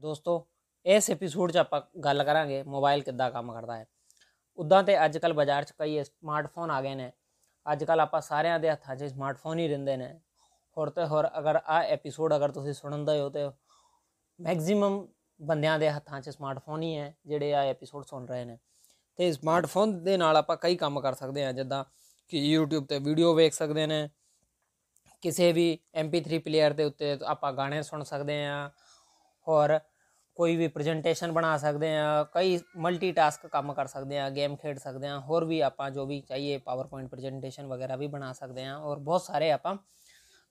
ਦੋਸਤੋ, ਇਸ ਐਪੀਸੋਡ 'ਚ ਆਪਾਂ ਗੱਲ ਕਰਾਂਗੇ ਮੋਬਾਈਲ ਕਿੱਦਾਂ ਕੰਮ ਕਰਦਾ ਹੈ। ਉਦਾਂ ਤੇ ਅੱਜ ਕੱਲ ਬਾਜ਼ਾਰ 'ਚ ਕਈ ਸਮਾਰਟਫੋਨ ਆ ਗਏ ਨੇ। ਅੱਜ ਕੱਲ ਆਪਾਂ ਸਾਰਿਆਂ ਦੇ ਹੱਥਾਂ 'ਚ ਸਮਾਰਟਫੋਨ ਹੀ ਰਹਿੰਦੇ ਨੇ। ਹੋਰ ਤੇ ਹੋਰ ਅਗਰ ਆ ਐਪੀਸੋਡ ਅਗਰ ਤੁਸੀਂ ਸੁਣਦੇ ਹੋ ਤੇ ਮੈਕਸਿਮਮ ਬੰਦਿਆਂ ਦੇ ਹੱਥਾਂ 'ਚ ਸਮਾਰਟਫੋਨ ਹੀ ਹੈ, ਜਿਹੜੇ ਆ ਐਪੀਸੋਡ ਸੁਣ ਰਹੇ ਨੇ। ਤੇ ਸਮਾਰਟਫੋਨ ਦੇ ਨਾਲ ਆਪਾਂ ਕਈ ਕੰਮ ਕਰ ਸਕਦੇ ਹਾਂ, ਜਿੱਦਾਂ ਕਿ YouTube ਤੇ ਵੀਡੀਓ ਵੇਖ ਸਕਦੇ ਨੇ। ਕਿਸੇ ਵੀ MP3 ਪਲੇਅਰ ਦੇ ਉੱਤੇ ਆਪਾਂ ਗਾਣੇ ਸੁਣ ਸਕਦੇ ਹਾਂ। ਹੋਰ ਕੋਈ ਵੀ ਪ੍ਰੈਜੈਂਟੇਸ਼ਨ ਬਣਾ ਸਕਦੇ ਆ ਕਈ ਮਲਟੀਟਾਸਕ ਕੰਮ ਕਰ ਸਕਦੇ ਆ ਗੇਮ ਖੇਡ ਸਕਦੇ ਆ ਹੋਰ ਵੀ ਆਪਾਂ ਜੋ ਵੀ ਚਾਹੀਏ ਪਾਵਰਪੁਆਇੰਟ ਪ੍ਰੈਜੈਂਟੇਸ਼ਨ ਵਗੈਰਾ ਵੀ ਬਣਾ ਸਕਦੇ ਆ ਔਰ ਬਹੁਤ ਸਾਰੇ ਆਪਾਂ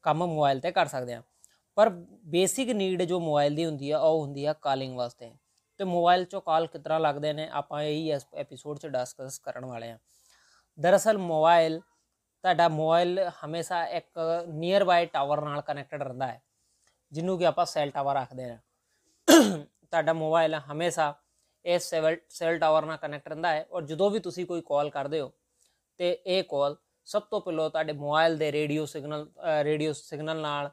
ਕੰਮ ਮੋਬਾਈਲ ਤੇ ਕਰ ਸਕਦੇ ਆ ਪਰ ਬੇਸਿਕ ਨੀਡ ਜੋ ਮੋਬਾਈਲ ਦੀ ਹੁੰਦੀ ਆ, ਉਹ ਹੁੰਦੀ ਆ ਕਾਲਿੰਗ ਵਾਸਤੇ। ਤੇ ਮੋਬਾਈਲ ਚੋਂ ਕਾਲ ਕਿਤਰਾ ਲੱਗਦੇ ਨੇ, ਆਪਾਂ ਇਹੀ ਇਸ ਐਪੀਸੋਡ 'ਚ ਡਿਸਕਸ ਕਰਨ ਵਾਲੇ ਆ ਦਰਅਸਲ ਮੋਬਾਈਲ ਤੁਹਾਡਾ ਮੋਬਾਈਲ ਹਮੇਸ਼ਾ ਇੱਕ ਨੀਅਰ ਬਾਈ ਟਾਵਰ ਨਾਲ ਕਨੈਕਟਡ ਰਹਿੰਦਾ ਹੈ, ਜਿਹਨੂੰ ਕਿ ਆਪਾਂ ਸੈਲ ਟਾਵਰ ਆਖਦੇ ਆ ਤੁਹਾਡਾ ਮੋਬਾਈਲ ਹਮੇਸ਼ਾ ਇਸ ਸੈਲ ਸੈਲ ਟਾਵਰ ਨਾਲ ਕਨੈਕਟ ਰਹਿੰਦਾ ਹੈ ਔਰ ਜਦੋਂ ਵੀ ਤੁਸੀਂ ਕੋਈ ਕਾਲ ਕਰਦੇ ਹੋ ਤੇ ਇਹ ਕਾਲ ਸਭ ਤੋਂ ਪਹਿਲਾਂ ਤੁਹਾਡੇ ਮੋਬਾਈਲ ਦੇ ਰੇਡੀਓ ਸਿਗਨਲ ਰੇਡੀਓ ਸਿਗਨਲ ਨਾਲ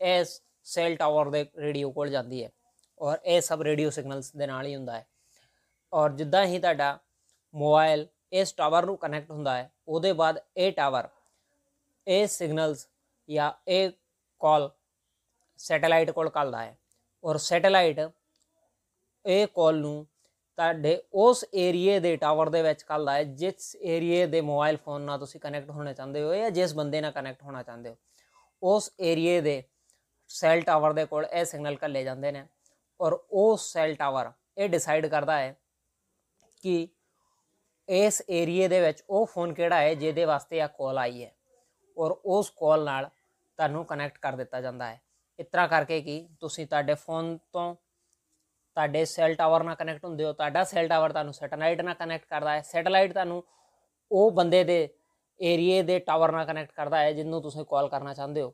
ਇਸ ਸੈਲ ਟਾਵਰ ਦੇ ਰੇਡੀਓ ਕੋਲ ਜਾਂਦੀ ਹੈ ਔਰ ਇਹ ਸਭ ਰੇਡੀਓ ਸਿਗਨਲਸ ਦੇ ਨਾਲ ਹੀ ਹੁੰਦਾ ਹੈ। ਔਰ ਜਿੱਦਾਂ ਹੀ ਤੁਹਾਡਾ ਮੋਬਾਈਲ ਇਸ ਟਾਵਰ ਨੂੰ ਕਨੈਕਟ ਹੁੰਦਾ ਹੈ, ਉਹਦੇ ਬਾਅਦ ਇਹ ਟਾਵਰ ਇਹ ਸਿਗਨਲਸ ਜਾਂ ਇਹ ਕਾਲ ਸੈਟੇਲਾਈਟ ਕੋਲ ਕੱਲਦਾ ਹੈ। ਔਰ ਸੈਟੇਲਾਈਟ ਇਹ ਕਾਲ ਨੂੰ ਤੁਹਾਡੇ ਉਸ ਏਰੀਏ ਦੇ ਟਾਵਰ ਦੇ ਵਿੱਚ ਕੱਲਦਾ ਹੈ, ਜਿਸ ਏਰੀਏ ਦੇ ਮੋਬਾਈਲ ਫੋਨ ਨਾਲ ਤੁਸੀਂ ਕਨੈਕਟ ਹੋਣਾ ਚਾਹੁੰਦੇ ਹੋ ਜਾਂ ਜਿਸ ਬੰਦੇ ਨਾਲ ਕਨੈਕਟ ਹੋਣਾ ਚਾਹੁੰਦੇ ਹੋ, ਉਸ ਏਰੀਏ ਦੇ ਸੈਲ ਟਾਵਰ ਦੇ ਕੋਲ ਇਹ ਸਿਗਨਲ ਕੱਲੇ ਜਾਂਦੇ ਨੇ ਔਰ ਉਹ ਸੈਲ ਟਾਵਰ ਇਹ ਡਿਸਾਈਡ ਕਰਦਾ ਹੈ ਕਿ ਇਸ ਏਰੀਏ ਦੇ ਵਿੱਚ ਉਹ ਫੋਨ ਕਿਹੜਾ ਹੈ ਜਿਹਦੇ ਵਾਸਤੇ ਆ ਕਾਲ ਆਈ ਹੈ ਔਰ ਉਸ ਕਾਲ ਨਾਲ ਤੁਹਾਨੂੰ ਕਨੈਕਟ ਕਰ ਦਿੱਤਾ ਜਾਂਦਾ ਹੈ। ਇਸ ਤਰ੍ਹਾਂ ਕਰਕੇ ਕਿ ਤੁਸੀਂ ਤੁਹਾਡੇ ਫੋਨ ਤੋਂ ਤੁਹਾਡੇ ਸੈਲ ਟਾਵਰ ਨਾਲ ਕਨੈਕਟ ਹੁੰਦੇ ਹੋ, ਤੁਹਾਡਾ ਸੈਲ ਟਾਵਰ ਤੁਹਾਨੂੰ ਸੈਟੇਲਾਈਟ ਨਾਲ ਕਨੈਕਟ ਕਰਦਾ ਹੈ। ਸੈਟੇਲਾਈਟ ਤੁਹਾਨੂੰ ਉਹ ਬੰਦੇ ਦੇ ਏਰੀਏ ਦੇ ਟਾਵਰ ਨਾਲ ਕਨੈਕਟ ਕਰਦਾ ਹੈ ਜਿਹਨੂੰ ਤੁਸੀਂ ਕਾਲ ਕਰਨਾ ਚਾਹੁੰਦੇ ਹੋ।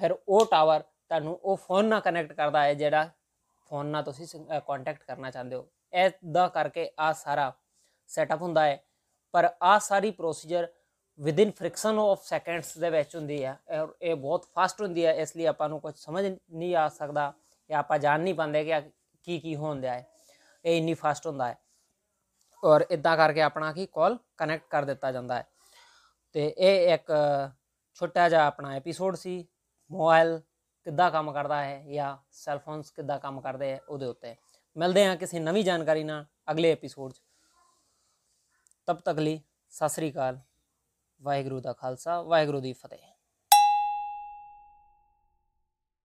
ਫਿਰ ਉਹ ਟਾਵਰ ਤੁਹਾਨੂੰ ਉਹ ਫੋਨ ਨਾਲ ਕਨੈਕਟ ਕਰਦਾ ਹੈ ਜਿਹੜਾ ਫੋਨ ਨਾਲ ਤੁਸੀਂ ਕੰਟੈਕਟ ਕਰਨਾ ਚਾਹੁੰਦੇ ਹੋ। ਐਦਾਂ ਕਰਕੇ ਆ ਸਾਰਾ ਸੈਟਅਪ ਹੁੰਦਾ ਹੈ। ਪਰ ਆ ਸਾਰੀ procedure within fraction of seconds ਦੇ ਵਿੱਚ ਹੁੰਦੀ ਹੈ ਔਰ ਇਹ ਬਹੁਤ ਫਾਸਟ ਹੁੰਦੀ ਹੈ, ਇਸ ਲਈ ਆਪਾਂ ਨੂੰ ਕੁਝ ਸਮਝ ਨਹੀਂ ਆ ਸਕਦਾ ਜਾਂ ਆਪਾਂ ਜਾਣ ਨਹੀਂ ਪਾਉਂਦੇ ਕਿ ਕੀ ਕੀ ਹੋਣਦਿਆ ਹੈ। ਇਹ ਇੰਨੀ ਫਾਸਟ ਹੁੰਦਾ ਹੈ। ਔਰ ਇਦਾਂ ਕਰਕੇ ਆਪਣਾ ਕੀ ਕਾਲ ਕਨੈਕਟ ਕਰ ਦਿੱਤਾ ਜਾਂਦਾ ਹੈ। ਤੇ ਇਹ ਇੱਕ ਛੋਟਾ ਜਿਹਾ ਆਪਣਾ ਐਪੀਸੋਡ ਸੀ ਮੋਬਾਈਲ ਕਿੱਦਾਂ ਕੰਮ ਕਰਦਾ ਹੈ ਜਾਂ ਸੈਲ ਫੋਨਸ ਕਿੱਦਾਂ ਕੰਮ ਕਰਦੇ ਹੈ ਉਹਦੇ ਉੱਤੇ। ਮਿਲਦੇ ਹਾਂ ਕਿਸੇ ਨਵੀਂ ਜਾਣਕਾਰੀ ਨਾਲ ਅਗਲੇ ਐਪੀਸੋਡ 'ਚ। ਤਬ ਤੱਕ ਲਈ ਸਤਿ ਸ੍ਰੀ ਅਕਾਲ। ਵਾਹਿਗੁਰੂ ਦਾ ਖਾਲਸਾ ਵਾਹਿਗੁਰੂ ਦੀ ਫਤਿਹ।